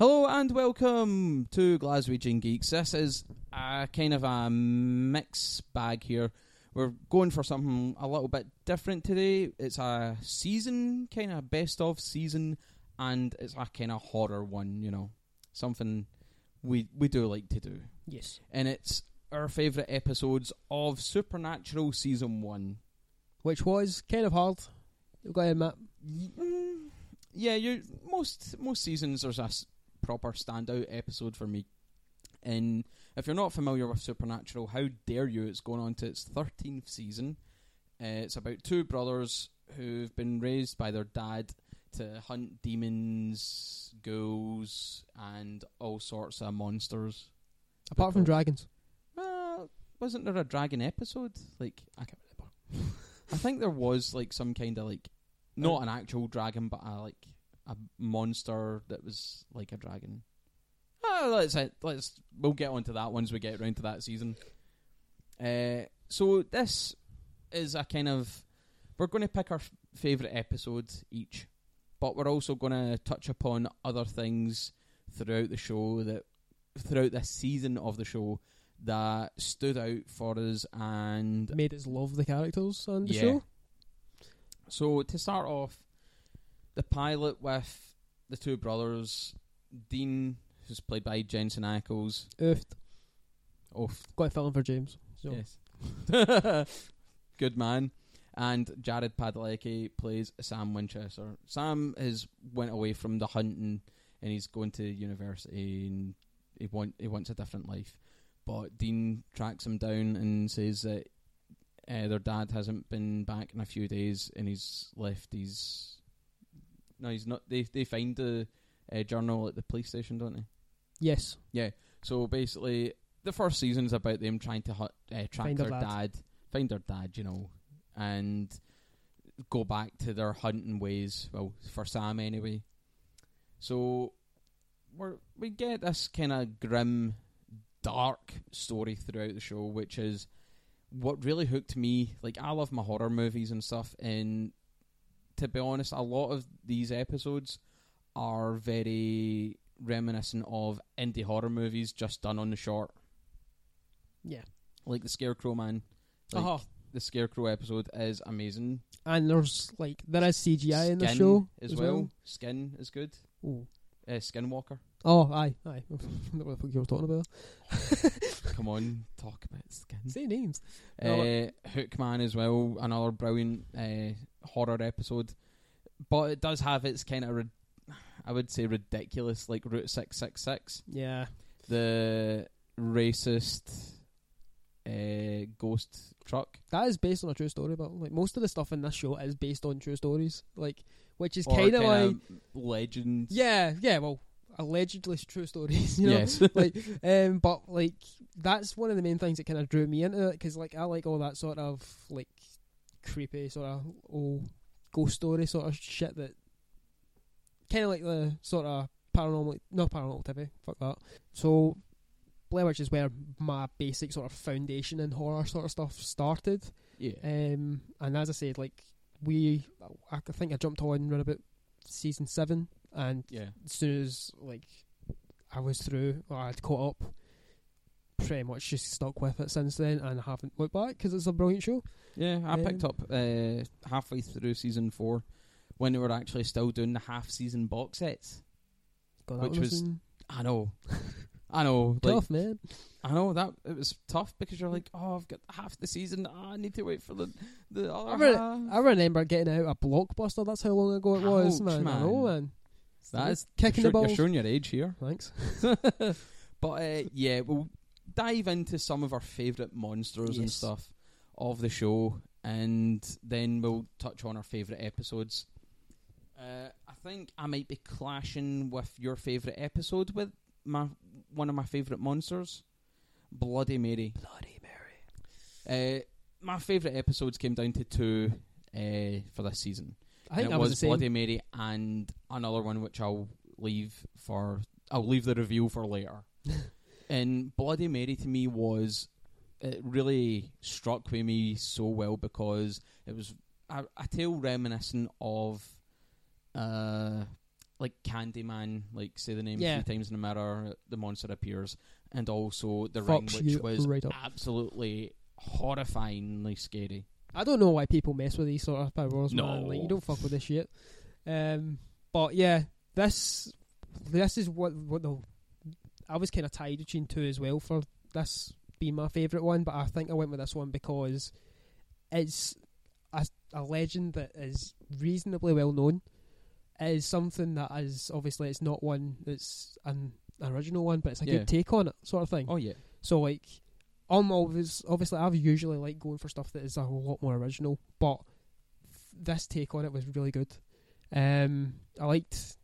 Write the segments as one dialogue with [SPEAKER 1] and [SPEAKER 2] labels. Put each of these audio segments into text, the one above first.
[SPEAKER 1] Hello and welcome to Glaswegian Geeks. This is a kind of a mix bag here. We're going for something a little bit different today. It's a season, kind of best of season, and it's a kind of horror one, you know. Something we we do like to do.
[SPEAKER 2] Yes.
[SPEAKER 1] And it's our favourite episodes of Supernatural Season 1.
[SPEAKER 2] Which was kind of hard. You've got to admit.
[SPEAKER 1] Mm, yeah, you most most seasons there's a proper standout episode for me. And if you're not familiar with Supernatural, how dare you? It's going on to its thirteenth season. Uh, it's about two brothers who've been raised by their dad to hunt demons, ghouls, and all sorts of monsters.
[SPEAKER 2] Apart from dragons.
[SPEAKER 1] Well, wasn't there a dragon episode? Like I can't remember. I think there was like some kind of like not an actual dragon, but a like a monster that was like a dragon. Ah, let's let's we'll get onto that once we get around to that season. Uh, so this is a kind of we're going to pick our f- favorite episodes each, but we're also going to touch upon other things throughout the show that throughout this season of the show that stood out for us and
[SPEAKER 2] Made us love the characters on the
[SPEAKER 1] Yeah.
[SPEAKER 2] show.
[SPEAKER 1] so to start off, the pilot with the two brothers, Dean, who's played by Jensen Ackles.
[SPEAKER 2] Oofed.
[SPEAKER 1] Oh,
[SPEAKER 2] Got a for James. So.
[SPEAKER 1] yes, good man. And Jared Padalecki plays Sam Winchester. Sam has went away from the hunting and he's going to university and he want he wants a different life. But Dean tracks him down and says that uh, their dad hasn't been back in a few days and he's left his. No, he's not. They they find the uh, journal at the police station, don't they?
[SPEAKER 2] Yes. Yeah.
[SPEAKER 1] So basically, the first season is about them trying to hu- uh, track
[SPEAKER 2] Find
[SPEAKER 1] their
[SPEAKER 2] their
[SPEAKER 1] dad.
[SPEAKER 2] dad.
[SPEAKER 1] find their dad, you know, and go back to their hunting ways. Well, for Sam anyway. So we we get this kind of grim, dark story throughout the show, which is what really hooked me. Like I love my horror movies and stuff, and to be honest, a lot of these episodes are very reminiscent of indie horror movies just done on the short,
[SPEAKER 2] Yeah.
[SPEAKER 1] like the Scarecrow Man. Like,
[SPEAKER 2] uh-huh.
[SPEAKER 1] The Scarecrow episode is amazing.
[SPEAKER 2] And there's like there is CGI in the show
[SPEAKER 1] as, well. Skin is good.
[SPEAKER 2] Ooh.
[SPEAKER 1] Uh, Skinwalker.
[SPEAKER 2] Oh, aye, aye. I don't know what the fuck you were talking about.
[SPEAKER 1] Come on, talk about skin.
[SPEAKER 2] Say names.
[SPEAKER 1] Uh, Hookman as well, another brilliant uh, horror episode. But it does have its kind of, I would say, ridiculous, like Route Six Six Six,
[SPEAKER 2] Yeah.
[SPEAKER 1] the racist uh, ghost truck.
[SPEAKER 2] That is based on a true story, but like most of the stuff in this show is based on true stories. Like which is kind of like
[SPEAKER 1] legends.
[SPEAKER 2] Yeah, yeah, well, allegedly true stories, you know.
[SPEAKER 1] Yes.
[SPEAKER 2] like, um, but like that's one of the main things that kind of drew me into it because like I like all that sort of like creepy sort of old ghost story sort of shit that kind of like the sort of paranormal, not paranormal TV, fuck that. So Blair Witch is where my basic sort of foundation in horror sort of stuff started.
[SPEAKER 1] yeah.
[SPEAKER 2] Um, and as I said, like we, I think I jumped on around about season seven, and
[SPEAKER 1] yeah.
[SPEAKER 2] as soon as like I was through or I'd caught up, pretty much just stuck with it since then, and haven't looked back because it's a brilliant show.
[SPEAKER 1] Yeah, I picked
[SPEAKER 2] Um,
[SPEAKER 1] up uh, halfway through season four when they were actually still doing the half season box sets.
[SPEAKER 2] God,
[SPEAKER 1] Which
[SPEAKER 2] that
[SPEAKER 1] was I know, I know, like,
[SPEAKER 2] tough, man.
[SPEAKER 1] I know that it was tough because you're like, oh, I've got half the season. Ah, I need to wait for the the
[SPEAKER 2] I,
[SPEAKER 1] other
[SPEAKER 2] re-
[SPEAKER 1] half.
[SPEAKER 2] I remember getting out a blockbuster. That's how long ago it was,
[SPEAKER 1] Ouch,
[SPEAKER 2] man. I know,
[SPEAKER 1] man.
[SPEAKER 2] man.
[SPEAKER 1] That is
[SPEAKER 2] kicking
[SPEAKER 1] you're,
[SPEAKER 2] the
[SPEAKER 1] you're
[SPEAKER 2] balls.
[SPEAKER 1] showing your age here.
[SPEAKER 2] Thanks.
[SPEAKER 1] but uh, yeah, we'll dive into some of our favourite monsters and stuff of the show, and then we'll touch on our favourite episodes. Uh, I think I might be clashing with your favourite episode with my one of my favourite monsters, Bloody Mary.
[SPEAKER 2] Bloody Mary.
[SPEAKER 1] Uh, my favourite episodes came down to two uh, for this season.
[SPEAKER 2] I think
[SPEAKER 1] it
[SPEAKER 2] was,
[SPEAKER 1] was. Bloody Mary and another one which I'll leave for I'll leave the review for later. and Bloody Mary to me was it really struck with me so well because it was a, a tale reminiscent of uh like Candyman, like say the name
[SPEAKER 2] Yeah.
[SPEAKER 1] three times in a mirror, the monster appears, and also the
[SPEAKER 2] Fucks
[SPEAKER 1] ring, which was
[SPEAKER 2] right
[SPEAKER 1] absolutely horrifyingly scary.
[SPEAKER 2] I don't know why people mess with these sort of powers, man.
[SPEAKER 1] No.
[SPEAKER 2] Like you don't fuck with this shit. Um, but yeah, this this is what what the I was kind of tied between two as well for this being my favourite one, but I think I went with this one because it's a, a legend that is reasonably well known. It is something that is obviously it's not one that's an original one, but it's a
[SPEAKER 1] Yeah.
[SPEAKER 2] good take on it, sort of thing.
[SPEAKER 1] Oh yeah,
[SPEAKER 2] So like, I'm always obviously I've usually like going for stuff that is a lot more original, but this take on it was really good. Um, I liked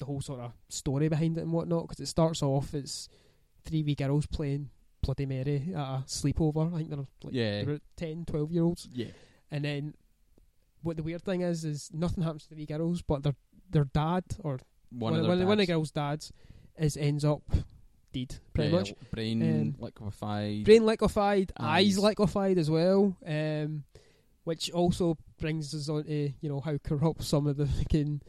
[SPEAKER 2] the whole sort of story behind it and whatnot because it starts off it's three wee girls playing Bloody Mary at a sleepover. I think they're like
[SPEAKER 1] yeah,
[SPEAKER 2] they're 10, 12 year olds,
[SPEAKER 1] yeah.
[SPEAKER 2] and then what the weird thing is is nothing happens to the wee girls, but their their dad or
[SPEAKER 1] One,
[SPEAKER 2] one,
[SPEAKER 1] of
[SPEAKER 2] one,
[SPEAKER 1] their
[SPEAKER 2] one of the girls' dads is ends up dead pretty
[SPEAKER 1] yeah,
[SPEAKER 2] much.
[SPEAKER 1] brain
[SPEAKER 2] Um,
[SPEAKER 1] liquefied.
[SPEAKER 2] brain liquefied, eyes,
[SPEAKER 1] Eyes.
[SPEAKER 2] liquefied as well, um, which also brings us on to you know how corrupt some of the fucking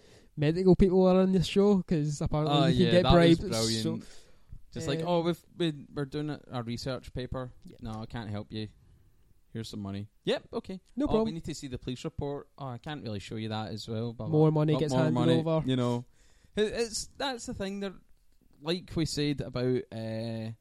[SPEAKER 2] medical people are on this show because apparently
[SPEAKER 1] Oh
[SPEAKER 2] you
[SPEAKER 1] yeah,
[SPEAKER 2] can get
[SPEAKER 1] that was
[SPEAKER 2] bribed.
[SPEAKER 1] brilliant.
[SPEAKER 2] So,
[SPEAKER 1] Just like,
[SPEAKER 2] uh,
[SPEAKER 1] oh, we've been we're doing a, a research paper.
[SPEAKER 2] Yeah.
[SPEAKER 1] No, I can't help you. Here's some money. Yep, okay.
[SPEAKER 2] no
[SPEAKER 1] oh, we need to see the police report. Oh, I can't really show you that as well. Blah.
[SPEAKER 2] More money
[SPEAKER 1] Oh,
[SPEAKER 2] gets
[SPEAKER 1] more
[SPEAKER 2] handed
[SPEAKER 1] money,
[SPEAKER 2] over.
[SPEAKER 1] You know, It- it's that's the thing. That, like we said about uh,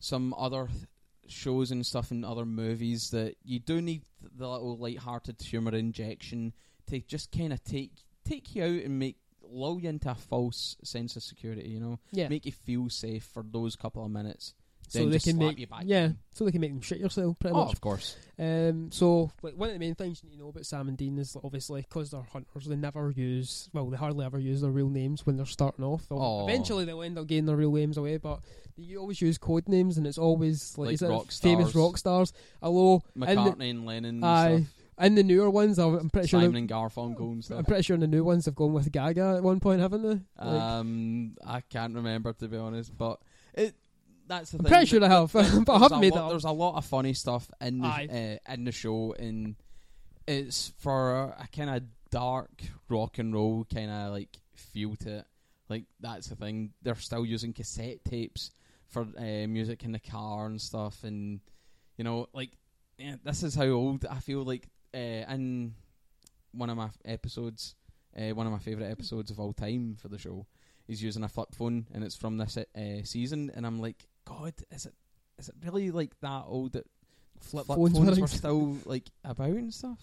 [SPEAKER 1] some other th- shows and stuff and other movies, that you do need the little light-hearted humor injection to just kind of take take you out and make lull you into a false sense of security. You know,
[SPEAKER 2] Yeah,
[SPEAKER 1] make you feel safe for those couple of minutes.
[SPEAKER 2] so they
[SPEAKER 1] just
[SPEAKER 2] can
[SPEAKER 1] slap
[SPEAKER 2] make
[SPEAKER 1] you back
[SPEAKER 2] yeah,
[SPEAKER 1] in.
[SPEAKER 2] so they can make them shit yourself pretty
[SPEAKER 1] Oh,
[SPEAKER 2] much.
[SPEAKER 1] of course.
[SPEAKER 2] Um, so like one of the main things you need to know about Sam and Dean is obviously because they're hunters, they never use well, they hardly ever use their real names when they're starting off. They'll-
[SPEAKER 1] Aw.
[SPEAKER 2] Eventually, they'll end up getting their real names away, but you always use code names, and it's always like,
[SPEAKER 1] Like rock
[SPEAKER 2] famous rock stars. Although
[SPEAKER 1] McCartney and Lennon and
[SPEAKER 2] Aye,
[SPEAKER 1] stuff.
[SPEAKER 2] In the newer ones, I'm pretty sure.
[SPEAKER 1] Simon and Garfunkel and
[SPEAKER 2] I'm pretty sure in the new ones they've gone with Gaga at one point, haven't they? Like,
[SPEAKER 1] Um, I can't remember to be honest, but it. That's the
[SPEAKER 2] I'm
[SPEAKER 1] thing.
[SPEAKER 2] pretty sure I have, but I haven't made
[SPEAKER 1] lot,
[SPEAKER 2] that up.
[SPEAKER 1] There's a lot of funny stuff in the uh, in the show, and it's for a kind of dark rock and roll kind of like feel to it. Like that's the thing. They're still using cassette tapes for uh, music in the car and stuff, and you know, like yeah, this is how old I feel like. Uh, in one of my f- episodes, uh, one of my favorite episodes of all time for the show, he's using a flip phone, and it's from this uh, season, and I'm like, God, is it is it really like that old that
[SPEAKER 2] flip,
[SPEAKER 1] flip
[SPEAKER 2] phones,
[SPEAKER 1] phones,
[SPEAKER 2] were
[SPEAKER 1] still like about and stuff?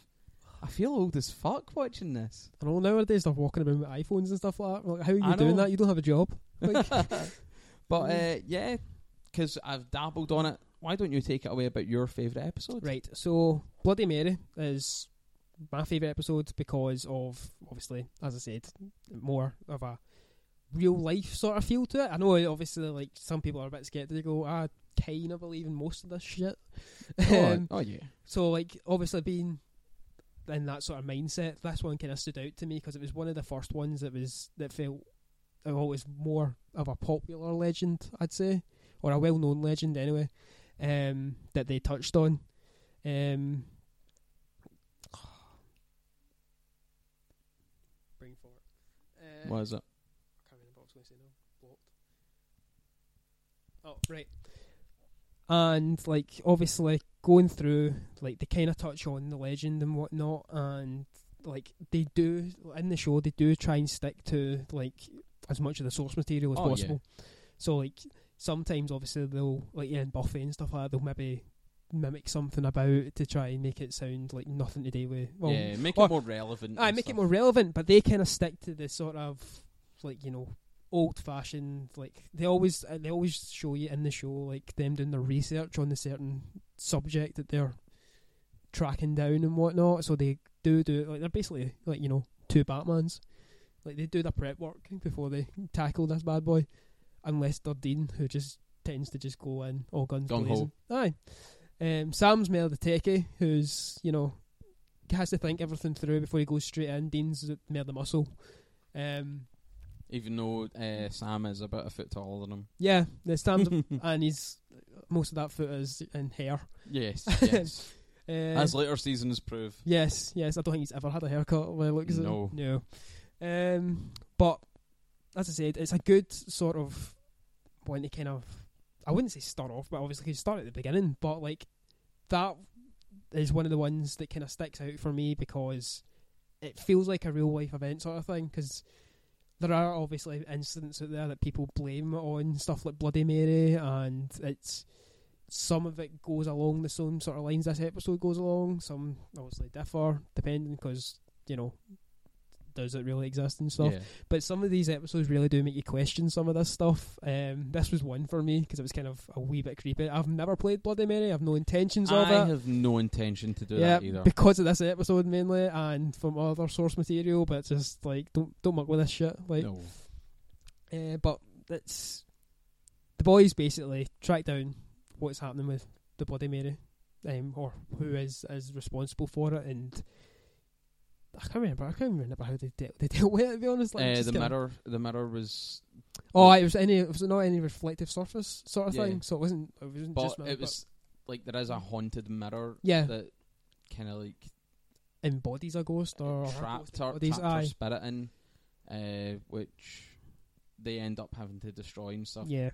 [SPEAKER 1] I feel old as fuck watching this.
[SPEAKER 2] I know nowadays they're walking around with iPhones and stuff like that. Like, how are you
[SPEAKER 1] I
[SPEAKER 2] doing
[SPEAKER 1] know.
[SPEAKER 2] that? You don't have a job. Like,
[SPEAKER 1] but uh, yeah, because I've dabbled on it. Why don't you take it away about your favourite episode?
[SPEAKER 2] Right, so Bloody Mary is my favourite episode because of obviously, as I said, more of a real life sort of feel to it. I know obviously like some people are a bit sceptical. They go, I kind of believe in most of this shit.
[SPEAKER 1] Oh,
[SPEAKER 2] Um,
[SPEAKER 1] oh yeah.
[SPEAKER 2] so like obviously being in that sort of mindset, this one kind of stood out to me because it was one of the first ones that was that felt always more of a popular legend, I'd say, or a well-known legend anyway, um, that they touched on. Um, bring forward. Uh,
[SPEAKER 1] What is it?
[SPEAKER 2] I can't remember what I was going to say now. Blocked. Oh, right. And like obviously going through like they kind of touch on the legend and whatnot, and like they do in the show they do try and stick to like as much of the source material as
[SPEAKER 1] Oh, yeah.
[SPEAKER 2] possible. So like sometimes obviously they'll like yeah in Buffy and stuff like that they'll maybe mimic something about to try and make it sound like nothing to do with well
[SPEAKER 1] yeah, make
[SPEAKER 2] or-
[SPEAKER 1] it more relevant.
[SPEAKER 2] I make it more relevant, but they kind of stick to the sort of like you know old fashioned like they always uh, they always show you in the show like them doing their research on the certain subject that they're tracking down and whatnot. So they do do like they're basically like you know two Batmans. Like they do the prep work before they tackle this bad boy, unless they're Dean who just tends to just go in all guns
[SPEAKER 1] Gung ho.
[SPEAKER 2] blazing. Aye. Um, Sam's Mel the techie, who's you know has to think everything through before he goes straight in. Dean's Mel the muscle. Um,
[SPEAKER 1] Even though uh, Sam is about a foot taller than him.
[SPEAKER 2] yeah, the Sam's and he's most of that foot is in hair.
[SPEAKER 1] yes, yes.
[SPEAKER 2] Uh,
[SPEAKER 1] As later seasons prove.
[SPEAKER 2] yes, yes. I don't think he's ever had a haircut. By the looks of it.
[SPEAKER 1] No.
[SPEAKER 2] no. Um, but as I said, it's a good sort of one to kind of I wouldn't say start off, but obviously you start at the beginning. But like that is one of the ones that kind of sticks out for me because it feels like a real life event sort of thing. Because there are obviously incidents out there that people blame on stuff like Bloody Mary, and it's some of it goes along the same sort of lines this episode goes along. Some obviously differ depending because you know does it really exist and stuff.
[SPEAKER 1] Yeah.
[SPEAKER 2] But some of these episodes really do make you question some of this stuff. Um, this was one for me because it was kind of a wee bit creepy. I've never played Bloody Mary. I have no intentions of it.
[SPEAKER 1] I have no intention to do
[SPEAKER 2] yeah,
[SPEAKER 1] that either.
[SPEAKER 2] because of this episode mainly, and from other source material. But just like don't don't muck with this shit. Like,
[SPEAKER 1] no.
[SPEAKER 2] uh, but it's the boys basically track down what's happening with the Bloody Mary, um, or who is is responsible for it, and I can't remember. I can't remember how they dealt, they dealt with it. To be honest, like,
[SPEAKER 1] Uh, the mirror, the mirror was,
[SPEAKER 2] Oh, it was any. Was it not any reflective surface sort of
[SPEAKER 1] Yeah.
[SPEAKER 2] thing? So it wasn't. It wasn't
[SPEAKER 1] but
[SPEAKER 2] just.
[SPEAKER 1] it was like there is a haunted mirror
[SPEAKER 2] Yeah.
[SPEAKER 1] that kind of like
[SPEAKER 2] embodies a ghost or a
[SPEAKER 1] trapped
[SPEAKER 2] ghost
[SPEAKER 1] her, trapped spirit in, uh, which they end up having to destroy and stuff.
[SPEAKER 2] Yeah,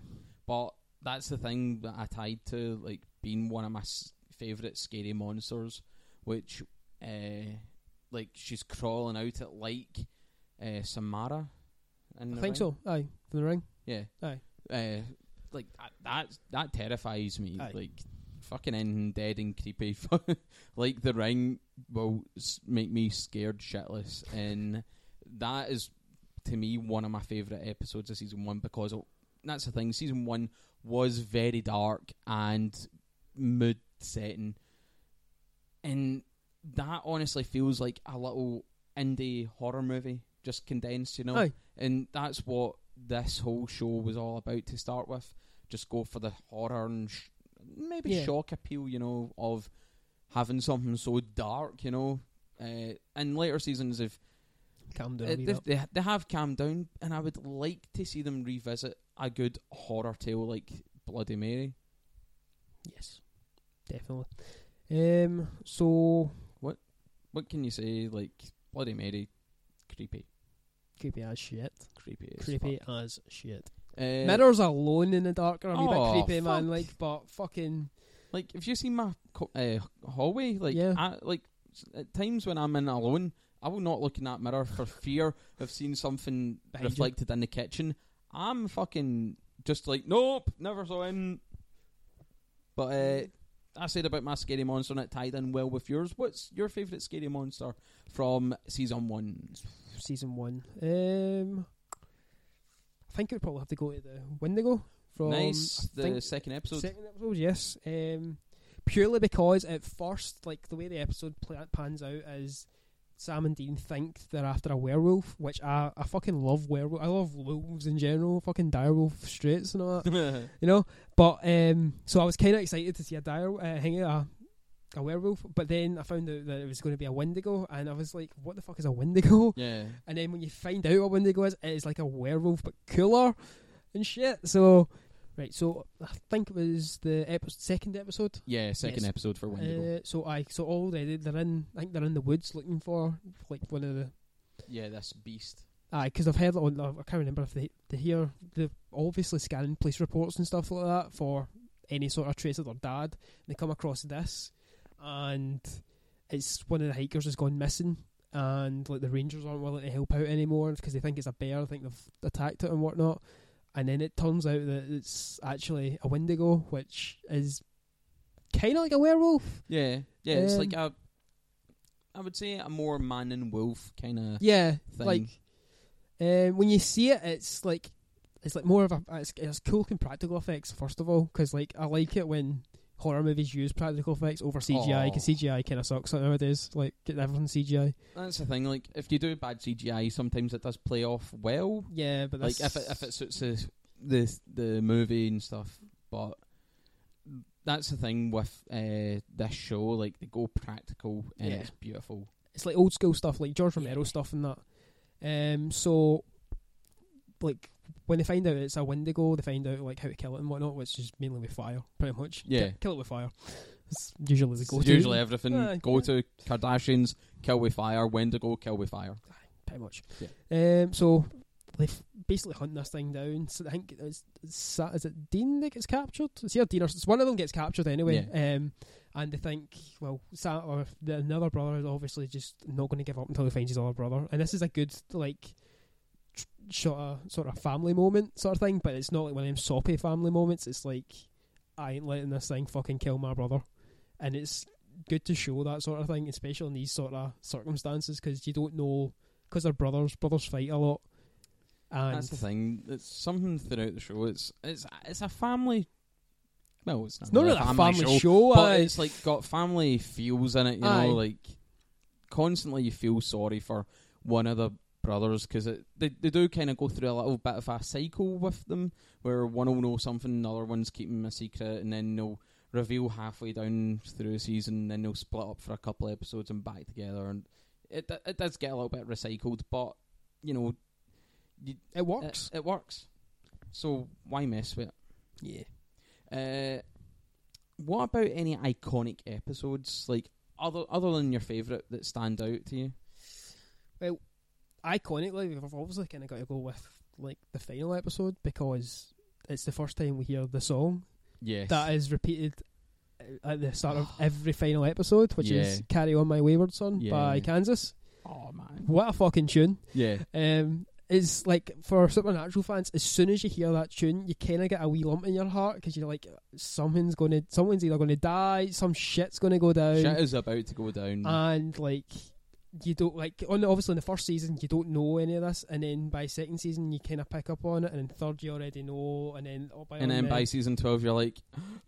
[SPEAKER 1] But that's the thing that I tied to like being one of my s- favorite scary monsters, which uh, like she's crawling out at like uh, Samara.
[SPEAKER 2] I think
[SPEAKER 1] ring.
[SPEAKER 2] so. Aye, from the ring.
[SPEAKER 1] Yeah.
[SPEAKER 2] Aye.
[SPEAKER 1] Uh, like that, that that terrifies me.
[SPEAKER 2] Aye.
[SPEAKER 1] Like fucking undead and creepy. like the ring will make me scared shitless, and that is to me one of my favorite episodes of season one because it, that's the thing. Season one was very dark and mood setting, and that honestly feels like a little indie horror movie just condensed. You know,
[SPEAKER 2] Aye.
[SPEAKER 1] and that's what this whole show was all about to start with. Just go for the horror and sh- maybe
[SPEAKER 2] Yeah.
[SPEAKER 1] shock appeal, you know, of having something so dark, you know. Uh, in later seasons, if
[SPEAKER 2] Calm down.
[SPEAKER 1] uh, they, they they have calmed down, and I would like to see them revisit a good horror tale like Bloody Mary.
[SPEAKER 2] Yes, definitely. Um. So
[SPEAKER 1] What can you say? Like Bloody Mary, creepy,
[SPEAKER 2] creepy as shit.
[SPEAKER 1] creepy, as
[SPEAKER 2] Creepy
[SPEAKER 1] fuck.
[SPEAKER 2] as shit.
[SPEAKER 1] Uh,
[SPEAKER 2] Mirrors alone in the dark are a wee
[SPEAKER 1] oh,
[SPEAKER 2] bit creepy, man. Like, but fucking
[SPEAKER 1] Like, have you seen my co- uh, hallway? Like,
[SPEAKER 2] Yeah.
[SPEAKER 1] I, like at times when I'm in alone, I will not look in that mirror for fear of seeing something
[SPEAKER 2] Behind you.
[SPEAKER 1] reflected in the kitchen. I'm fucking just like, nope, never saw him. But uh, I said about my scary monster, and it tied in well with yours. What's your favourite scary monster from season one?
[SPEAKER 2] season one. Um. I think it would probably have to go to the Wendigo from
[SPEAKER 1] nice, the second episode.
[SPEAKER 2] Second episode, yes. Um, purely because at first, like the way the episode pla pans out is Sam and Dean think they're after a werewolf, which I I fucking love werewolf. I love wolves in general, fucking direwolf straights and all that, you know. But um, so I was kind of excited to see a dire uh, hang out a, a werewolf, but then I found out that it was going to be a Wendigo, and I was like, what the fuck is a Wendigo?
[SPEAKER 1] yeah.
[SPEAKER 2] And then when you find out what Wendigo is, it is like a werewolf but cooler and shit. So, right, so I think it was the epi- second episode.
[SPEAKER 1] Yeah, second
[SPEAKER 2] Yes.
[SPEAKER 1] episode for Wendigo.
[SPEAKER 2] Uh, so I so already they're in. I think they're in the woods looking for like one of the.
[SPEAKER 1] yeah, this beast.
[SPEAKER 2] Aye, because I've heard on. I can't remember if they they hear the obviously scanning police reports and stuff like that for any sort of trace of their dad. And they come across this, and it's one of the hikers has gone missing, and like the rangers aren't willing to help out anymore because they think it's a bear. I think they've attacked it and whatnot. And then it turns out that it's actually a Wendigo, which is kind of like a werewolf.
[SPEAKER 1] Yeah, yeah, it's
[SPEAKER 2] Um,
[SPEAKER 1] like a. I would say a more man and wolf kind of
[SPEAKER 2] Yeah,
[SPEAKER 1] thing.
[SPEAKER 2] like um, when you see it, it's like it's like more of a it's, it's cool in practical effects. First of all, because like I like it when horror movies use practical effects over CGI because. CGI kind of sucks nowadays. Like get everything CGI.
[SPEAKER 1] That's the thing. Like, if you do bad CGI, sometimes it does play off well.
[SPEAKER 2] Yeah, but
[SPEAKER 1] Like, if it if it suits the the the movie and stuff. But that's the thing with uh, this show. Like, they go practical and
[SPEAKER 2] Yeah.
[SPEAKER 1] it's beautiful.
[SPEAKER 2] it's like old school stuff, like George Romero stuff and that. Um, so like when they find out it's a Wendigo, they find out like how to kill it and whatnot, which is mainly with fire, pretty much.
[SPEAKER 1] Yeah.
[SPEAKER 2] Ki- kill it with fire. It's usually the
[SPEAKER 1] It's
[SPEAKER 2] go-to.
[SPEAKER 1] usually everything.
[SPEAKER 2] Aye.
[SPEAKER 1] go to Kardashians, kill with fire. Wendigo, kill with fire.
[SPEAKER 2] pretty much.
[SPEAKER 1] Yeah.
[SPEAKER 2] Um, so they basically hunt this thing down. So I think it's, it's is it Dean that gets captured? It's either Dean or it's one of them gets captured anyway. Um, and they think, well, Sa- or the, another brother is obviously just not going to give up until he finds his other brother. And this is a good like sort of sort of family moment sort of thing, but it's not like one of them soppy family moments. It's like I ain't letting this thing fucking kill my brother, and it's good to show that sort of thing, especially in these sort of circumstances, because you don't know because they're brothers. Brothers fight a lot. And
[SPEAKER 1] That's the thing. It's something throughout the show. It's it's it's a family. Well, it's not,
[SPEAKER 2] It's not really a family show,
[SPEAKER 1] but
[SPEAKER 2] aye.
[SPEAKER 1] it's like got family feels in it. You
[SPEAKER 2] Aye.
[SPEAKER 1] know, like constantly you feel sorry for one of the brothers because they they do kind of go through a little bit of a cycle with them where one will know something, the other one's keeping a secret, and then they'll reveal halfway down through a season, and then they'll split up for a couple of episodes and back together, and it it does get a little bit recycled, but you know. You,
[SPEAKER 2] it works.
[SPEAKER 1] it, it works. So why mess with it? yeah. Uh, what about any iconic episodes, like other other than your favourite that stand out to you?
[SPEAKER 2] Iconically, we've obviously kind of got to go with like the final episode because it's the first time we hear the song
[SPEAKER 1] Yes.
[SPEAKER 2] that is repeated at the start of every final episode, which is "Carry On My Wayward Son" by Kansas.
[SPEAKER 1] oh man.
[SPEAKER 2] What a fucking tune!
[SPEAKER 1] Yeah.
[SPEAKER 2] Um, it's like for Supernatural fans, as soon as you hear that tune, you kind of get a wee lump in your heart because you're like, something's going to, someone's either going to die, some shit's going to go down,
[SPEAKER 1] Shit is about to go down.
[SPEAKER 2] and like you don't like on the, obviously in the first season you don't know any of this, and then by second season you kind of pick up on it, and then third you already know, and then oh, by
[SPEAKER 1] and
[SPEAKER 2] on
[SPEAKER 1] then by season twelve, you're like,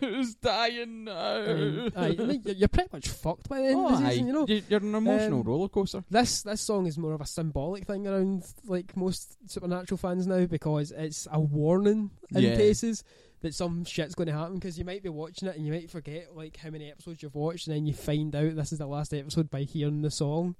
[SPEAKER 1] "Who's dying now?"
[SPEAKER 2] and, aye, you're pretty much fucked by the end
[SPEAKER 1] Oh,
[SPEAKER 2] of the
[SPEAKER 1] aye.
[SPEAKER 2] season, you know.
[SPEAKER 1] You- You're an emotional
[SPEAKER 2] Um,
[SPEAKER 1] roller coaster.
[SPEAKER 2] This this song is more of a symbolic thing around like most supernatural fans now because it's a warning in
[SPEAKER 1] Yeah.
[SPEAKER 2] cases that some shit's going to happen because you might be watching it and you might forget like how many episodes you've watched and then you find out this is the last episode by hearing the song,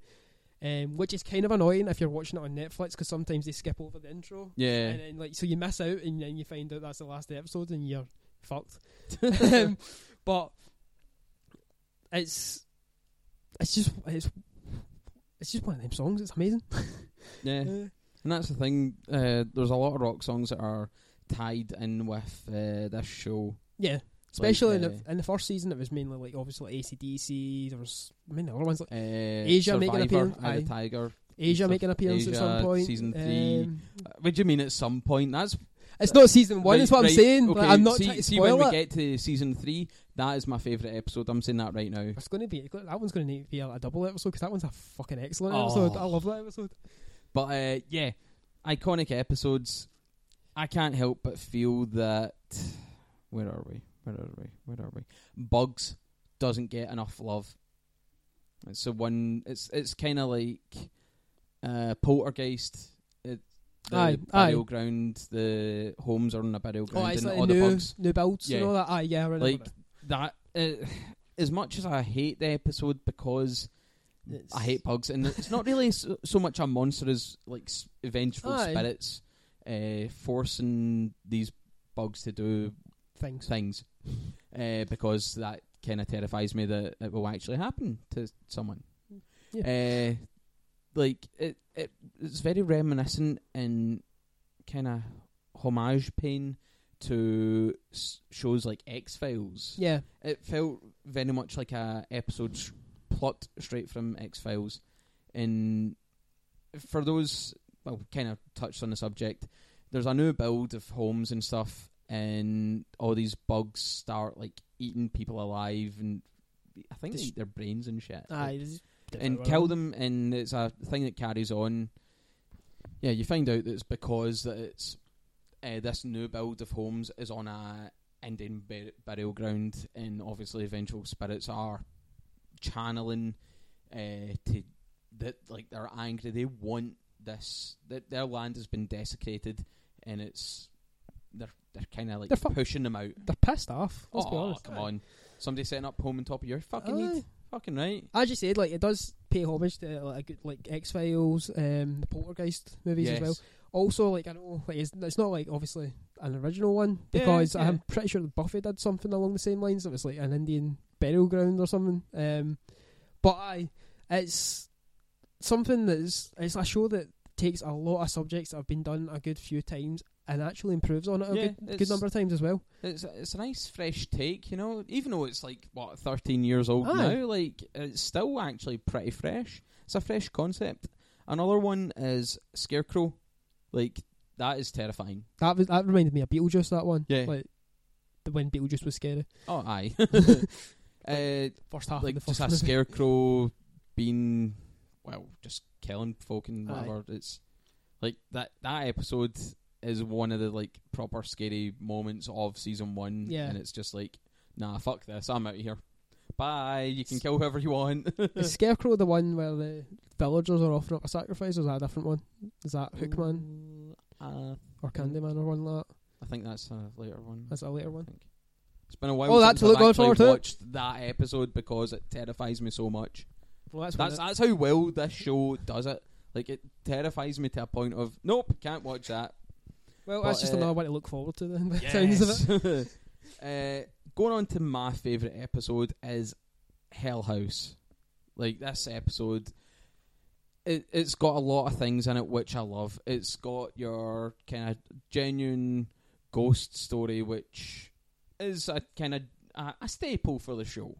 [SPEAKER 2] um, which is kind of annoying if you're watching it on Netflix because sometimes they skip over the intro
[SPEAKER 1] Yeah.
[SPEAKER 2] and then like so you miss out and then you find out that's the last episode and you're fucked. um, but it's it's just it's it's just one of them songs. It's amazing.
[SPEAKER 1] yeah.
[SPEAKER 2] Uh,
[SPEAKER 1] And that's the thing. Uh, there's a lot of rock songs that are tied in with uh, this show.
[SPEAKER 2] yeah, especially in,
[SPEAKER 1] uh,
[SPEAKER 2] the, in the first season, it was mainly like obviously like ACDC. There was I mean other ones like
[SPEAKER 1] Uh,
[SPEAKER 2] Asia making an appearance- aye.
[SPEAKER 1] the Tiger.
[SPEAKER 2] Asia making an appearance at some point.
[SPEAKER 1] season three.
[SPEAKER 2] Um,
[SPEAKER 1] Uh, What do you mean at some point? That's
[SPEAKER 2] it's not season one.
[SPEAKER 1] right,
[SPEAKER 2] is what
[SPEAKER 1] right,
[SPEAKER 2] I'm saying.
[SPEAKER 1] Okay,
[SPEAKER 2] Like, I'm not
[SPEAKER 1] see,
[SPEAKER 2] trying to
[SPEAKER 1] see when
[SPEAKER 2] it.
[SPEAKER 1] we get to season three. That is my favourite episode. I'm saying that right now.
[SPEAKER 2] it's going to be that one's going to need to be a, a double episode because that one's a fucking excellent
[SPEAKER 1] Oh.
[SPEAKER 2] episode. I love that episode.
[SPEAKER 1] But uh, yeah, iconic episodes. I can't help but feel that. Where are we? Where are we? Where are we? Bugs doesn't get enough love. It's the one. It's it's kind of like uh, Poltergeist. It, the
[SPEAKER 2] Aye,
[SPEAKER 1] burial
[SPEAKER 2] aye.
[SPEAKER 1] ground. The homes are on the burial
[SPEAKER 2] Oh,
[SPEAKER 1] ground,
[SPEAKER 2] it's
[SPEAKER 1] and
[SPEAKER 2] like
[SPEAKER 1] all
[SPEAKER 2] new,
[SPEAKER 1] the bugs.
[SPEAKER 2] new builds
[SPEAKER 1] Yeah.
[SPEAKER 2] and all that. Aye, yeah, I
[SPEAKER 1] Like
[SPEAKER 2] that.
[SPEAKER 1] that. Uh, as much as I hate the episode because
[SPEAKER 2] It's-
[SPEAKER 1] I hate bugs, and it's not really so, so much a monster as like s- vengeful
[SPEAKER 2] Aye.
[SPEAKER 1] spirits uh, forcing these bugs to do
[SPEAKER 2] things.
[SPEAKER 1] things, uh, because that kind of terrifies me that it will actually happen to someone. Uh, like it, it, it's very reminiscent and kind of homage pain to s- shows like X Files
[SPEAKER 2] Yeah,
[SPEAKER 1] it felt very much like a episode sh- plucked straight from X Files. And for those, well, kind of touched on the subject. There's a new build of homes and stuff, and all these bugs start like eating people alive, and I think they eat their brains and shit.
[SPEAKER 2] aye, is
[SPEAKER 1] and
[SPEAKER 2] different
[SPEAKER 1] kill them, and it's a thing that carries on. Yeah, you find out that it's because that it's uh, this new build of homes is on a Indian bur- burial ground, and obviously eventual spirits are channeling uh, to that like they're angry. They want this. That their land has been desecrated, and it's they're they're kind of like
[SPEAKER 2] They're fu-
[SPEAKER 1] pushing them out.
[SPEAKER 2] They're pissed off. Let's be
[SPEAKER 1] oh,
[SPEAKER 2] honest.
[SPEAKER 1] come on! Somebody setting up home on top of your fucking
[SPEAKER 2] Aye.
[SPEAKER 1] need. Fucking right.
[SPEAKER 2] As you said, like it does pay homage to like a good like X Files, um, the Poltergeist movies as well. Also, like I know, like it's, it's not like obviously an original one
[SPEAKER 1] Yeah,
[SPEAKER 2] because
[SPEAKER 1] yeah.
[SPEAKER 2] I'm pretty sure Buffy did something along the same lines. It was like an Indian burial ground or something. Um, but I, it's something that's it's a show that takes a lot of subjects that have been done a good few times and actually improves on it a
[SPEAKER 1] Yeah,
[SPEAKER 2] good, good number of times as well.
[SPEAKER 1] It's it's a nice fresh take, you know. Even though it's like what thirteen years old
[SPEAKER 2] Aye.
[SPEAKER 1] now, like it's still actually pretty fresh. It's a fresh concept. Another one is Scarecrow. Like that is terrifying.
[SPEAKER 2] That was that reminded me of Beetlejuice. That one,
[SPEAKER 1] Yeah.
[SPEAKER 2] like when Beetlejuice was scary.
[SPEAKER 1] Oh, aye. uh,
[SPEAKER 2] First half
[SPEAKER 1] like
[SPEAKER 2] of the
[SPEAKER 1] just
[SPEAKER 2] first
[SPEAKER 1] a scarecrow being well, just killing folk and whatever. It's like that that episode is one of the like proper scary moments of season one.
[SPEAKER 2] Yeah.
[SPEAKER 1] And it's just like, nah, fuck this, I'm out of here. Bye. You can kill whoever you want.
[SPEAKER 2] Is Scarecrow the one where the villagers are offering up a sacrifice, or is that a different one? Is that Hookman
[SPEAKER 1] Uh,
[SPEAKER 2] or Candyman or one like that?
[SPEAKER 1] I think that's a later one.
[SPEAKER 2] That's a later one.
[SPEAKER 1] I think. It's been a while
[SPEAKER 2] Oh,
[SPEAKER 1] since
[SPEAKER 2] that's to look
[SPEAKER 1] I've
[SPEAKER 2] forward
[SPEAKER 1] actually watched that episode because it terrifies me so much.
[SPEAKER 2] Well, that's,
[SPEAKER 1] That's that's how well this show does it. Like it terrifies me to a point of nope, can't watch that.
[SPEAKER 2] well,
[SPEAKER 1] but,
[SPEAKER 2] that's just
[SPEAKER 1] uh,
[SPEAKER 2] another one to look forward to. Then, by sounds of it.
[SPEAKER 1] uh, going on to my favourite episode is Hell House. Like this episode, it it's got a lot of things in it which I love. It's got your kind of genuine ghost story, which is a kind of a, a staple for the show.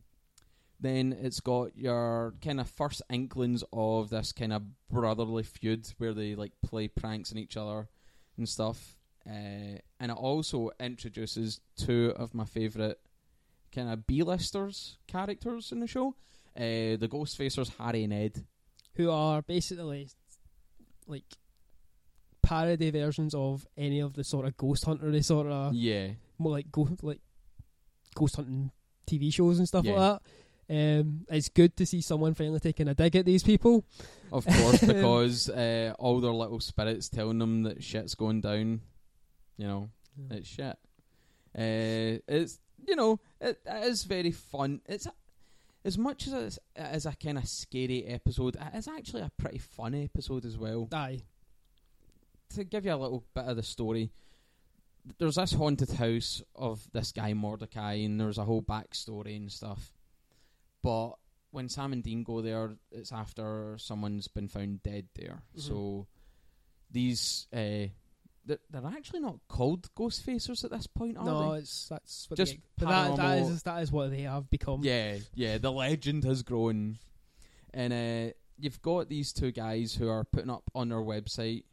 [SPEAKER 1] Then it's got your kind of first inklings of this kind of brotherly feud where they like play pranks on each other and stuff. Uh, and it also introduces two of my favourite kind of B-listers characters in the show. Uh, the Ghostfacers, Harry and Ed.
[SPEAKER 2] who are basically like parody versions of any of the sort of ghost huntery sort of
[SPEAKER 1] yeah.
[SPEAKER 2] more like go like ghost hunting TV shows and stuff
[SPEAKER 1] Yeah.
[SPEAKER 2] like that. Um, it's good to see someone finally taking a dig at these people.
[SPEAKER 1] Of course, because uh, all their little spirits telling them that shit's going down. You know, it's shit. Uh, it's you know, it, it is very fun. It's a, as much as it's, it is a kind of scary episode. It is actually a pretty fun episode as well.
[SPEAKER 2] Aye,
[SPEAKER 1] to give you a little bit of the story, there's this haunted house of this guy Mordecai, and there's a whole backstory and stuff. But when Sam and Dean go there, it's after someone's been found dead there.
[SPEAKER 2] Mhm.
[SPEAKER 1] So these, uh, they're, they're actually not called Ghostfacers at this point, are
[SPEAKER 2] no,
[SPEAKER 1] they?
[SPEAKER 2] No, it's that's what
[SPEAKER 1] Just
[SPEAKER 2] they, but that, that is that is what they have become.
[SPEAKER 1] Yeah, yeah. The legend has grown, and uh, you've got these two guys who are putting up on their website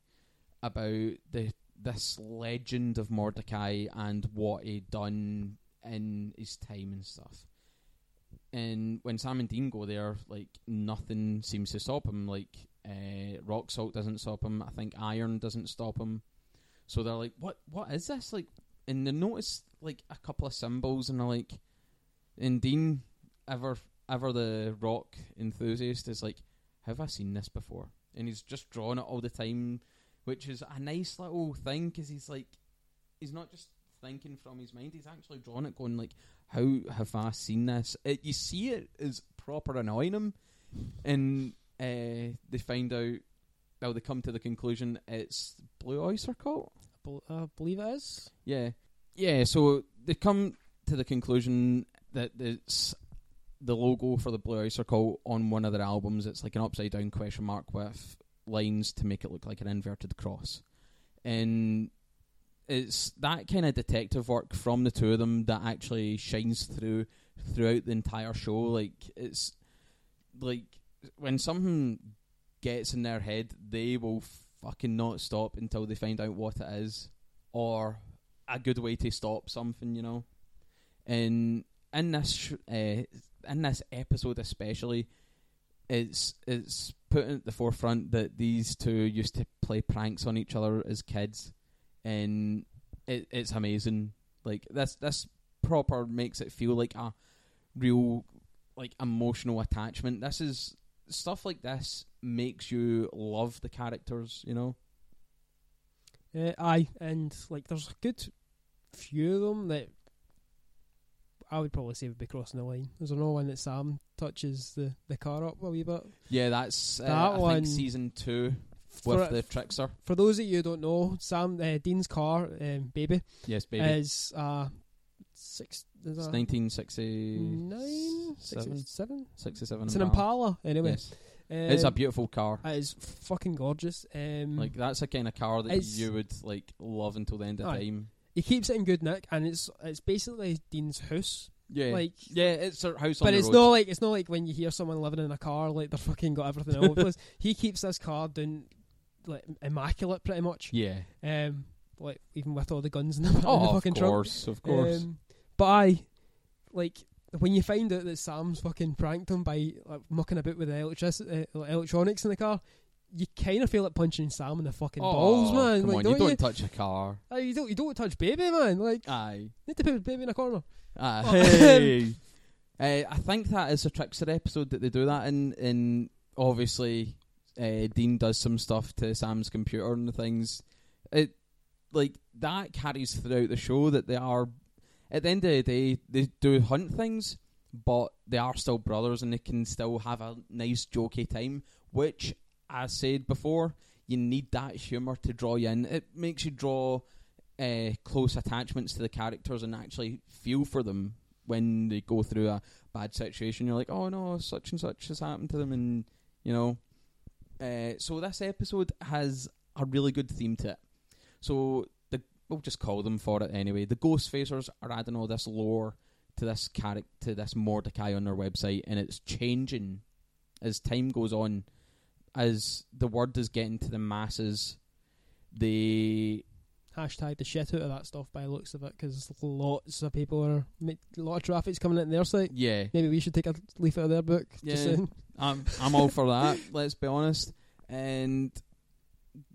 [SPEAKER 1] about the this legend of Mordecai and what he'd done in his time and stuff. And when Sam and Dean go there, like nothing seems to stop him. Like uh, rock salt doesn't stop him. I think iron doesn't stop him. So they're like, "What? What is this?" Like, and they notice like a couple of symbols, and they're like, and Dean, ever ever the rock enthusiast, is like, "Have I seen this before?" And he's just drawing it all the time, which is a nice little thing because he's like, he's not just thinking from his mind; he's actually drawing it, going like, "How have I seen this?" It, you see it is proper annoying him, and uh, they find out. Well, they come to the conclusion it's Blue Oyster Cult.
[SPEAKER 2] I I believe it is.
[SPEAKER 1] Yeah, yeah. So they come to the conclusion that it's the logo for the Blue Oyster Cult on one of their albums. It's like an upside down question mark with lines to make it look like an inverted cross, and it's that kind of detective work from the two of them that actually shines through throughout the entire show. Like it's like when something gets in their head, they will fucking not stop until they find out what it is or a good way to stop something, you know. And in this uh, in this episode especially, it's it's put at the forefront that these two used to play pranks on each other as kids, and it, it's amazing. Like this this proper makes it feel like a real like emotional attachment. This is stuff like this makes you love the characters, you know.
[SPEAKER 2] Uh, aye, and like there's a good few of them that I would probably say would be crossing the line. There's another one that Sam touches the, the car up a wee bit.
[SPEAKER 1] Yeah, that's uh,
[SPEAKER 2] That
[SPEAKER 1] I
[SPEAKER 2] one-
[SPEAKER 1] think season two with
[SPEAKER 2] For,
[SPEAKER 1] the trickster.
[SPEAKER 2] for those of you who don't know, Sam uh, Dean's car, um, baby,
[SPEAKER 1] Yes, baby.
[SPEAKER 2] is uh six. Is
[SPEAKER 1] it's
[SPEAKER 2] that
[SPEAKER 1] nineteen sixty
[SPEAKER 2] nine,
[SPEAKER 1] seven,
[SPEAKER 2] sixty-seven?
[SPEAKER 1] sixty-seven.
[SPEAKER 2] It's an Impala, anyway.
[SPEAKER 1] Yes. it's a
[SPEAKER 2] Um,
[SPEAKER 1] beautiful car.
[SPEAKER 2] It is fucking gorgeous. Um,
[SPEAKER 1] Like that's a kind of car that you would like love until the end of
[SPEAKER 2] Aye.
[SPEAKER 1] time.
[SPEAKER 2] he keeps it in good nick, and it's it's basically Dean's house.
[SPEAKER 1] Yeah,
[SPEAKER 2] Like,
[SPEAKER 1] yeah, it's a house on
[SPEAKER 2] but it's
[SPEAKER 1] road.
[SPEAKER 2] not like it's not like when you hear someone living in a car like they're fucking got everything all over the place. He keeps this car down like immaculate, pretty much.
[SPEAKER 1] Yeah.
[SPEAKER 2] Um, like even with all the guns in the, in the
[SPEAKER 1] Oh, of
[SPEAKER 2] fucking trunk.
[SPEAKER 1] course, of course.
[SPEAKER 2] Um, but I like when you find out that Sam's fucking pranked him by like, mucking about with the electric- uh, electronics in the car, you kind of feel like punching Sam in the fucking
[SPEAKER 1] oh,
[SPEAKER 2] balls, man.
[SPEAKER 1] Come
[SPEAKER 2] like,
[SPEAKER 1] on,
[SPEAKER 2] don't
[SPEAKER 1] you don't
[SPEAKER 2] you?
[SPEAKER 1] touch a car.
[SPEAKER 2] Uh, you don't. You don't touch baby, man. Like,
[SPEAKER 1] Aye.
[SPEAKER 2] need to put baby in a corner. Oh.
[SPEAKER 1] hey. uh, I think that is a Trickster episode that they do that in. In obviously, uh, Dean does some stuff to Sam's computer and the things. It like that carries throughout the show that they are. At the end of the day, they do hunt things, but they are still brothers and they can still have a nice jokey time. Which, as I said before, you need that humour to draw you in. It makes you draw uh, close attachments to the characters and actually feel for them when they go through a bad situation. You're like, oh no, such and such has happened to them, and you know. Uh, so this episode has a really good theme to it. So the we'll just call them for it anyway. The Ghost Facers are adding all this lore to this character, to this Mordecai on their website, and it's changing as time goes on. As the word is getting to the masses, they
[SPEAKER 2] Hashtag the shit out of that stuff by the looks of it, because lots of people are a lot of traffic's coming in their site.
[SPEAKER 1] yeah
[SPEAKER 2] Maybe we should take a leaf out of their book.
[SPEAKER 1] Yeah. I'm I'm all for that. Let's be honest. And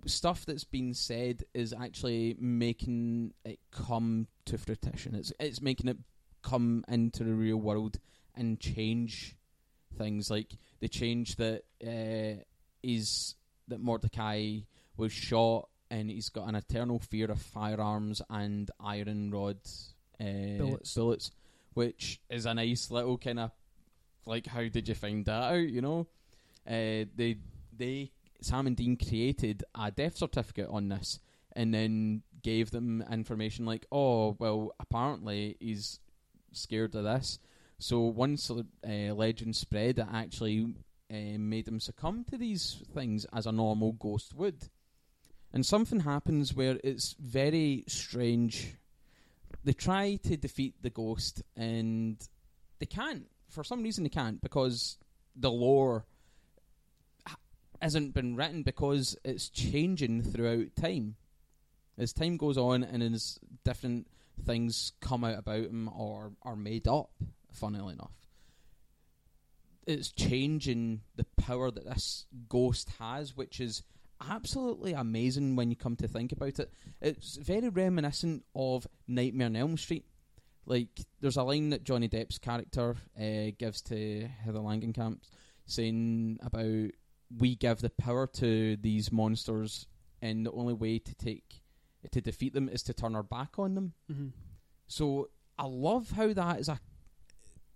[SPEAKER 1] stuff that's been said is actually making it come to fruition. It's it's making it come into the real world and change things. Like the change that uh, is that Mordecai was shot and he's got an eternal fear of firearms and iron rod uh,
[SPEAKER 2] Bullets.
[SPEAKER 1] bullets, which is a nice little kind of like how did you find that out? You know, uh, they they Sam and Dean created a death certificate on this, and then gave them information like, oh well, apparently he's scared of this. So once uh, legend spread, it actually uh, made him succumb to these things as a normal ghost would. And something happens where it's very strange. They try to defeat the ghost, and they can't. For some reason, they can't because the lore hasn't been written because it's changing throughout time. As time goes on, and as different things come out about him or are made up, funnily enough, it's changing the power that this ghost has, which is absolutely amazing when you come to think about it. It's very reminiscent of Nightmare on Elm Street. Like, there's a line that Johnny Depp's character uh, gives to Heather Langenkamp saying about we give the power to these monsters, and the only way to take to defeat them is to turn our back on them.
[SPEAKER 2] Mm-hmm.
[SPEAKER 1] So I love how that is a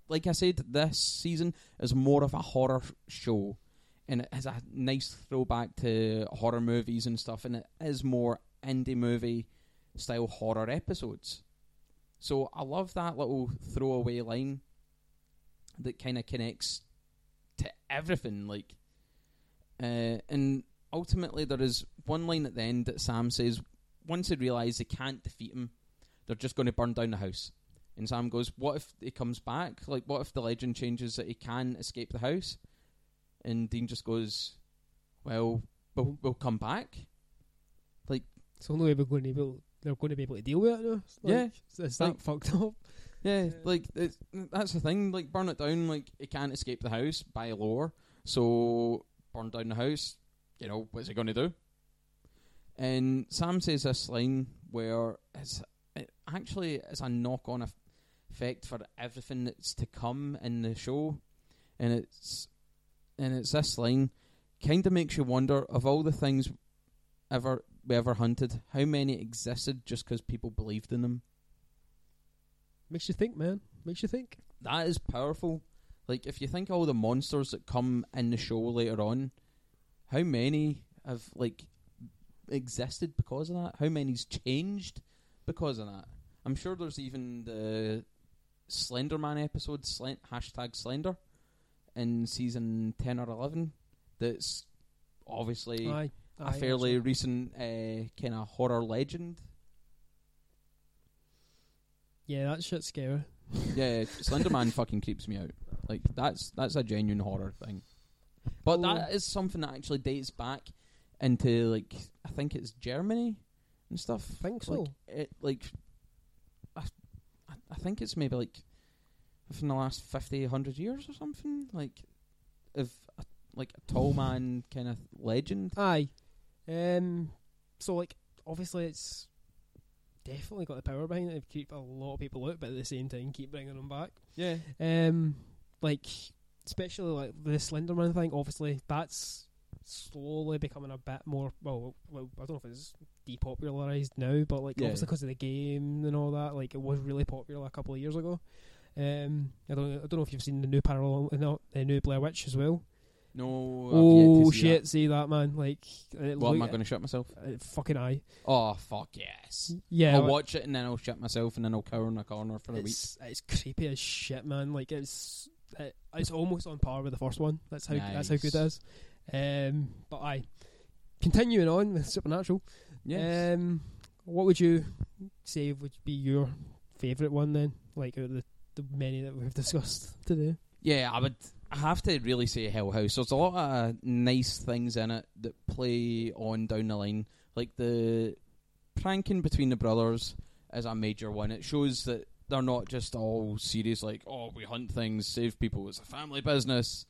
[SPEAKER 1] like I said, this season is more of a horror show, and it has a nice throwback to horror movies and stuff, and it is more indie movie style horror episodes. So I love that little throwaway line that kind of connects to everything, like, uh, and ultimately there is one line at the end that Sam says, once they realise they can't defeat him, they're just going to burn down the house. And Sam goes, "What if he comes back? Like, what if the legend changes that he can escape the house?" And Dean just goes, "Well, we'll, we'll come back."
[SPEAKER 2] Like So only way we're going to be able, they're going to be able to deal with it. No? It's like,
[SPEAKER 1] Yeah.
[SPEAKER 2] it's, it's
[SPEAKER 1] Like-
[SPEAKER 2] that fucked up.
[SPEAKER 1] Yeah,
[SPEAKER 2] Yeah.
[SPEAKER 1] like it's, that's the thing. Like, burn it down. Like, it can't escape the house by law. so burn down the house. You know, what's he going to do? And Sam says this line where it's it actually is a knock-on effect for everything that's to come in the show, and it's and it's this line kind of makes you wonder of all the things ever we ever hunted, how many existed just because people believed in them.
[SPEAKER 2] Makes you think, man. Makes you think.
[SPEAKER 1] that is powerful. Like if you think all the monsters that come in the show later on, how many have like existed because of that? How many's changed because of that? I'm sure there's even the Slenderman episode, Slen- hashtag Slender, in season ten or eleven, that's obviously
[SPEAKER 2] Aye,
[SPEAKER 1] a fairly recent uh, kind of horror legend.
[SPEAKER 2] Yeah, that shit's scary.
[SPEAKER 1] Yeah, Slenderman fucking creeps me out. Like that's that's a genuine horror thing. But that is something that actually dates back into like I think it's Germany and stuff.
[SPEAKER 2] I think so.
[SPEAKER 1] Like it like I, I think it's maybe like within the last 50, 100 years or something. Like of a, like a tall man kind of legend.
[SPEAKER 2] Aye. Um. So like, obviously, it's definitely got the power behind it to keep a lot of people out, but at the same time, keep bringing them back.
[SPEAKER 1] Yeah.
[SPEAKER 2] Um. Like, especially like the Slenderman thing. Obviously, that's slowly becoming a bit more. Well, well, I don't know if it's depopularized now, but like
[SPEAKER 1] Yeah.
[SPEAKER 2] obviously because of the game and all that, like it was really popular a couple of years ago. Um, I don't, I don't know if you've seen the new parallel, no, the new Blair Witch as well.
[SPEAKER 1] No.
[SPEAKER 2] Oh
[SPEAKER 1] see
[SPEAKER 2] shit! See that man? Like, it
[SPEAKER 1] That. What am I going to shut myself?
[SPEAKER 2] uh, fucking eye.
[SPEAKER 1] Oh fuck yes.
[SPEAKER 2] Yeah,
[SPEAKER 1] I'll watch it and then I'll shut myself and then I'll cower in a corner for a week.
[SPEAKER 2] it's creepy as shit, man. Like it's it, it's almost on par with the first one. That's how that's how good it is. Um, but I continuing on with Supernatural.
[SPEAKER 1] Yes.
[SPEAKER 2] Um, what would you say would be your favourite one then? Like out of the the many that we've discussed today.
[SPEAKER 1] Yeah, I would. I have to really say Hell House. There's a lot of nice things in it that play on down the line, like the pranking between the brothers is a major one. It shows that they're not just all serious, like oh we hunt things, save people. It's a family business.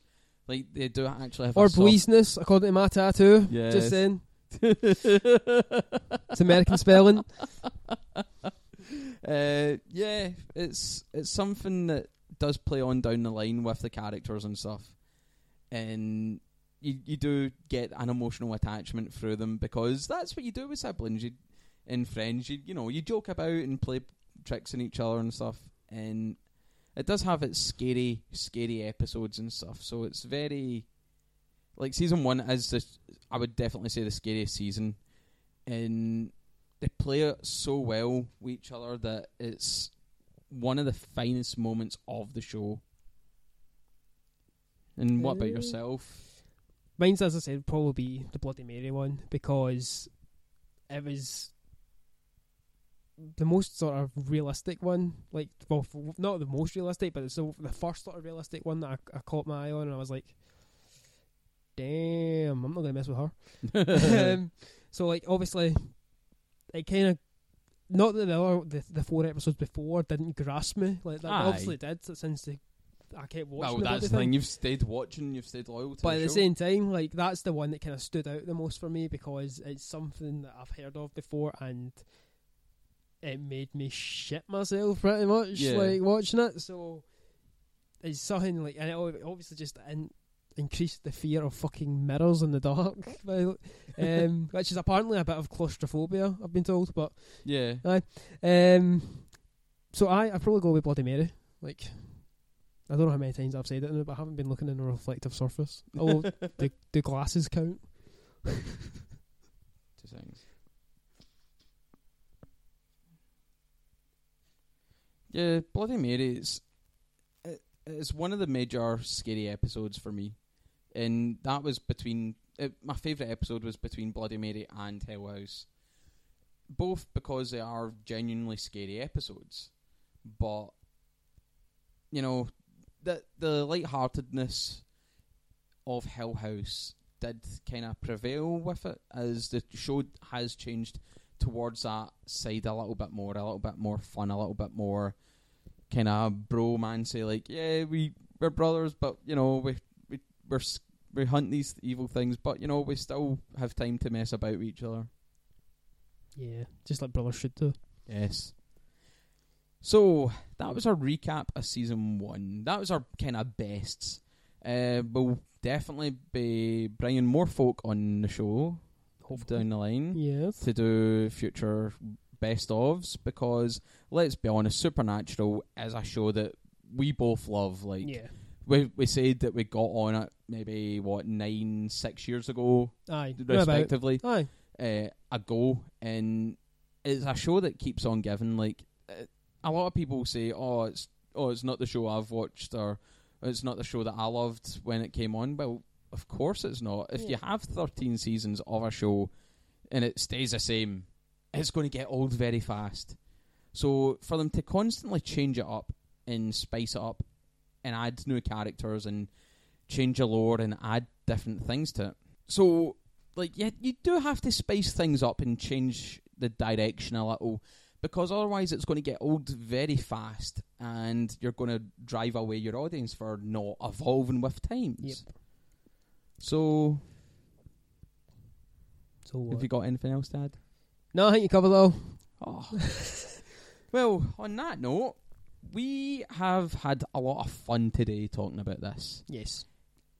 [SPEAKER 1] Like they do actually have
[SPEAKER 2] Or Bleasness, according to my tattoo.
[SPEAKER 1] Yes.
[SPEAKER 2] Just saying. It's American spelling.
[SPEAKER 1] uh, yeah, it's it's something that does play on down the line with the characters and stuff, and you you do get an emotional attachment through them because that's what you do with siblings you, and friends. You you know you joke about and play tricks on each other and stuff, and it does have its scary scary episodes and stuff. So it's very like season one is the I would definitely say the scariest season, and they play it so well with each other that it's one of the finest moments of the show. And what about
[SPEAKER 2] Uh,
[SPEAKER 1] yourself?
[SPEAKER 2] Mine's, as I said, probably be the Bloody Mary one because it was the most sort of realistic one. Like, well, f- not the most realistic, but it's the, the first sort of realistic one that I, I caught my eye on, and I was like, "Damn, I'm not gonna mess with her." um, so, like, obviously, it kind of. Not that the, other, the the four episodes before didn't grasp me like that.
[SPEAKER 1] Aye.
[SPEAKER 2] Obviously, did since the, I kept watching.
[SPEAKER 1] well, that's the thing. You've stayed watching. You've stayed loyal to
[SPEAKER 2] but
[SPEAKER 1] the
[SPEAKER 2] at the
[SPEAKER 1] show.
[SPEAKER 2] same time, like that's the one that kind of stood out the most for me because it's something that I've heard of before and it made me shit myself pretty much
[SPEAKER 1] Yeah.
[SPEAKER 2] like watching it. So it's something like and it obviously just in, increased the fear of fucking mirrors in the dark, um, which is apparently a bit of claustrophobia. I've been told, but
[SPEAKER 1] yeah,
[SPEAKER 2] um, so I I probably go with Bloody Mary. Like I don't know how many times I've said it, in it, but I haven't been looking in a reflective surface. Oh, the the glasses count.
[SPEAKER 1] two things. Yeah, Bloody Mary is it, it's one of the major scary episodes for me, and that was between my favorite episode was between Bloody Mary and Hell House, both because they are genuinely scary episodes, but you know the the lightheartedness of Hell House did kind of prevail with it as the show has changed towards that side a little bit more, a little bit more fun, a little bit more kind of bro man say like, yeah, we we're brothers, but you know we we we're we hunt these evil things, but you know we still have time to mess about with each other.
[SPEAKER 2] Yeah, just like brothers should do.
[SPEAKER 1] Yes. So that was our recap of season one. That was our kind of bests. Uh, we'll definitely be bringing more folk on the show Hopefully. down the line
[SPEAKER 2] Yes.
[SPEAKER 1] to do future best ofs because let's be honest, Supernatural is a show that we both love. Like
[SPEAKER 2] yeah.
[SPEAKER 1] We we said that we got on it maybe what nine six years ago
[SPEAKER 2] Aye.
[SPEAKER 1] Respectively
[SPEAKER 2] Aye.
[SPEAKER 1] uh, ago, and it's a show that keeps on giving. Like uh, a lot of people say, "Oh, it's oh, it's not the show I've watched," or "It's not the show that I loved when it came on." Well, Of course it's not. If you have 13 seasons of a show and it stays the same, it's going to get old very fast. So for them to constantly change it up and spice it up and add new characters and change the lore and add different things to it. So like yeah, you do have to spice things up and change the direction a little because otherwise it's going to get old very fast and you're going to drive away your audience for not evolving with times.
[SPEAKER 2] Yep.
[SPEAKER 1] So,
[SPEAKER 2] So what?
[SPEAKER 1] have you got anything else to add?
[SPEAKER 2] No, I think you covered all.
[SPEAKER 1] Oh. well, on that note, we have had a lot of fun today talking about this.
[SPEAKER 2] Yes.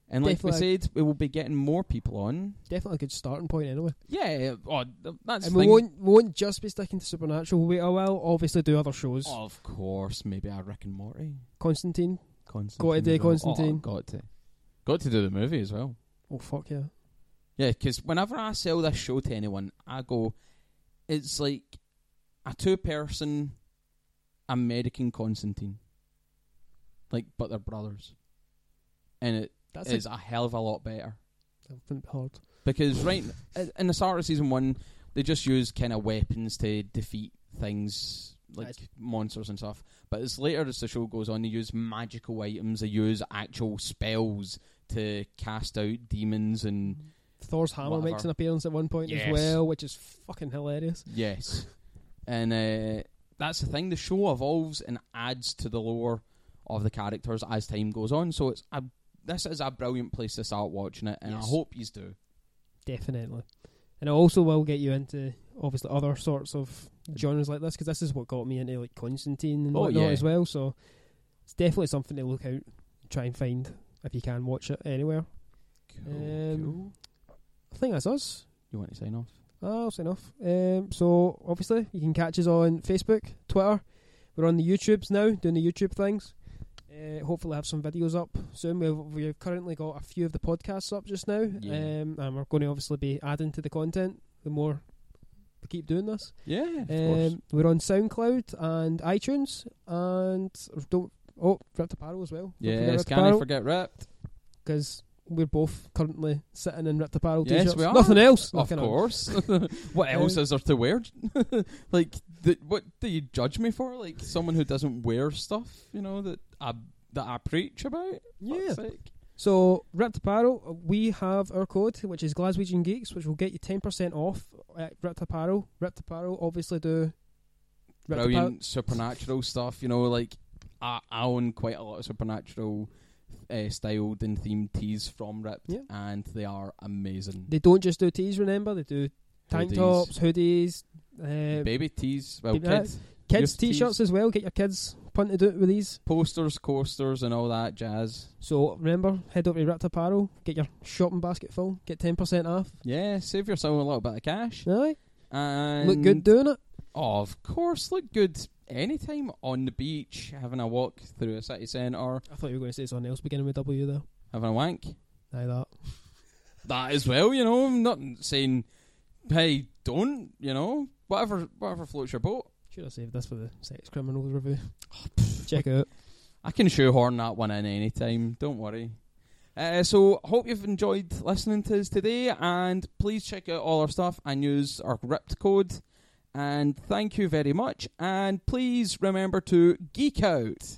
[SPEAKER 1] And like
[SPEAKER 2] Definitely.
[SPEAKER 1] we said, we will be getting more people on.
[SPEAKER 2] Definitely a good starting point anyway.
[SPEAKER 1] Yeah, oh, that's
[SPEAKER 2] and we
[SPEAKER 1] thing.
[SPEAKER 2] won't, we won't just be sticking to Supernatural. We oh, will obviously do other shows.
[SPEAKER 1] Of course, maybe a Rick and Morty.
[SPEAKER 2] Constantine.
[SPEAKER 1] Constantine.
[SPEAKER 2] Got to do.
[SPEAKER 1] Oh,
[SPEAKER 2] Constantine.
[SPEAKER 1] Oh, got to. Got to do the movie as well.
[SPEAKER 2] Oh, fuck yeah.
[SPEAKER 1] Yeah, because whenever I sell this show to anyone, I go, it's like a two person American Constantine. Like, but they're brothers. And it
[SPEAKER 2] That's
[SPEAKER 1] is
[SPEAKER 2] a,
[SPEAKER 1] a hell of a lot better.
[SPEAKER 2] hard.
[SPEAKER 1] Because, right, in the start of season one, they just use kind of weapons to defeat things like monsters and stuff. But as later as the show goes on, they use magical items, they use actual spells to cast out demons and
[SPEAKER 2] Thor's hammer
[SPEAKER 1] Whatever.
[SPEAKER 2] makes an appearance at one point
[SPEAKER 1] Yes.
[SPEAKER 2] as well, which is fucking hilarious.
[SPEAKER 1] Yes. and uh, that's the thing. The show evolves and adds to the lore of the characters as time goes on. So it's a this is a brilliant place to start watching it, and
[SPEAKER 2] Yes.
[SPEAKER 1] I hope you do.
[SPEAKER 2] Definitely. And it also will get you into obviously other sorts of genres like this because this is what got me into like Constantine and
[SPEAKER 1] Oh,
[SPEAKER 2] whatnot
[SPEAKER 1] yeah.
[SPEAKER 2] as well. So it's definitely something to look out, try and find if you can watch it anywhere. Um, I think that's us.
[SPEAKER 1] You want to sign off?
[SPEAKER 2] Oh, that's enough. Um, so obviously you can catch us on Facebook, Twitter. We're on the YouTubes now, doing the YouTube things. Uh, hopefully have some videos up soon. We've, we've currently got a few of the podcasts up just now,
[SPEAKER 1] Yeah.
[SPEAKER 2] um, and we're going to obviously be adding to the content the more we keep doing this.
[SPEAKER 1] Yeah, of course.
[SPEAKER 2] Um, we're on SoundCloud and iTunes, and don't oh Ripped Apparel as well.
[SPEAKER 1] Yeah, can I forget Ripped?
[SPEAKER 2] Because we're both currently sitting in Ripped Apparel
[SPEAKER 1] Yes,
[SPEAKER 2] t-shirts.
[SPEAKER 1] we are.
[SPEAKER 2] Nothing else.
[SPEAKER 1] Of
[SPEAKER 2] Nothing else.
[SPEAKER 1] course. what else
[SPEAKER 2] Um,
[SPEAKER 1] is there to wear? like, th- what do you judge me for? Like someone who doesn't wear stuff, you know that I that I preach about?
[SPEAKER 2] Yeah. So, Ripped Apparel, we have our code, which is Glaswegian Geeks, which will get you 10% off at Ripped Apparel. Ripped Apparel obviously do Ripped
[SPEAKER 1] brilliant supernatural stuff. You know, like I, I own quite a lot of supernatural uh, styled and themed tees from Rip,
[SPEAKER 2] Yeah.
[SPEAKER 1] and they are amazing.
[SPEAKER 2] They don't just do tees, remember? They do tank
[SPEAKER 1] Hoodies.
[SPEAKER 2] tops, hoodies, uh,
[SPEAKER 1] baby tees, well,
[SPEAKER 2] baby-
[SPEAKER 1] kids,
[SPEAKER 2] kids t-shirts as well. Get your kids punted out with these.
[SPEAKER 1] posters, coasters, and all that jazz.
[SPEAKER 2] So remember, head over to Ripped Apparel, get your shopping basket full, get 10% off.
[SPEAKER 1] Yeah, save yourself a little bit of cash.
[SPEAKER 2] Aye.
[SPEAKER 1] And
[SPEAKER 2] Look good doing it.
[SPEAKER 1] Oh, of course, look good anytime on the beach, having a walk through a city centre,
[SPEAKER 2] I thought you were going to say something else beginning with W though.
[SPEAKER 1] having a wank.
[SPEAKER 2] Aye, that.
[SPEAKER 1] That as well, you know. I'm not saying, hey, don't, you know, whatever, whatever floats your boat.
[SPEAKER 2] Should have saved this for the sex criminals review. Check it out.
[SPEAKER 1] I can shoehorn that one in any time. Don't worry. Uh, so, hope you've enjoyed listening to us today, and please check out all our stuff and use our ripped code. And thank you very much. And please remember to geek out.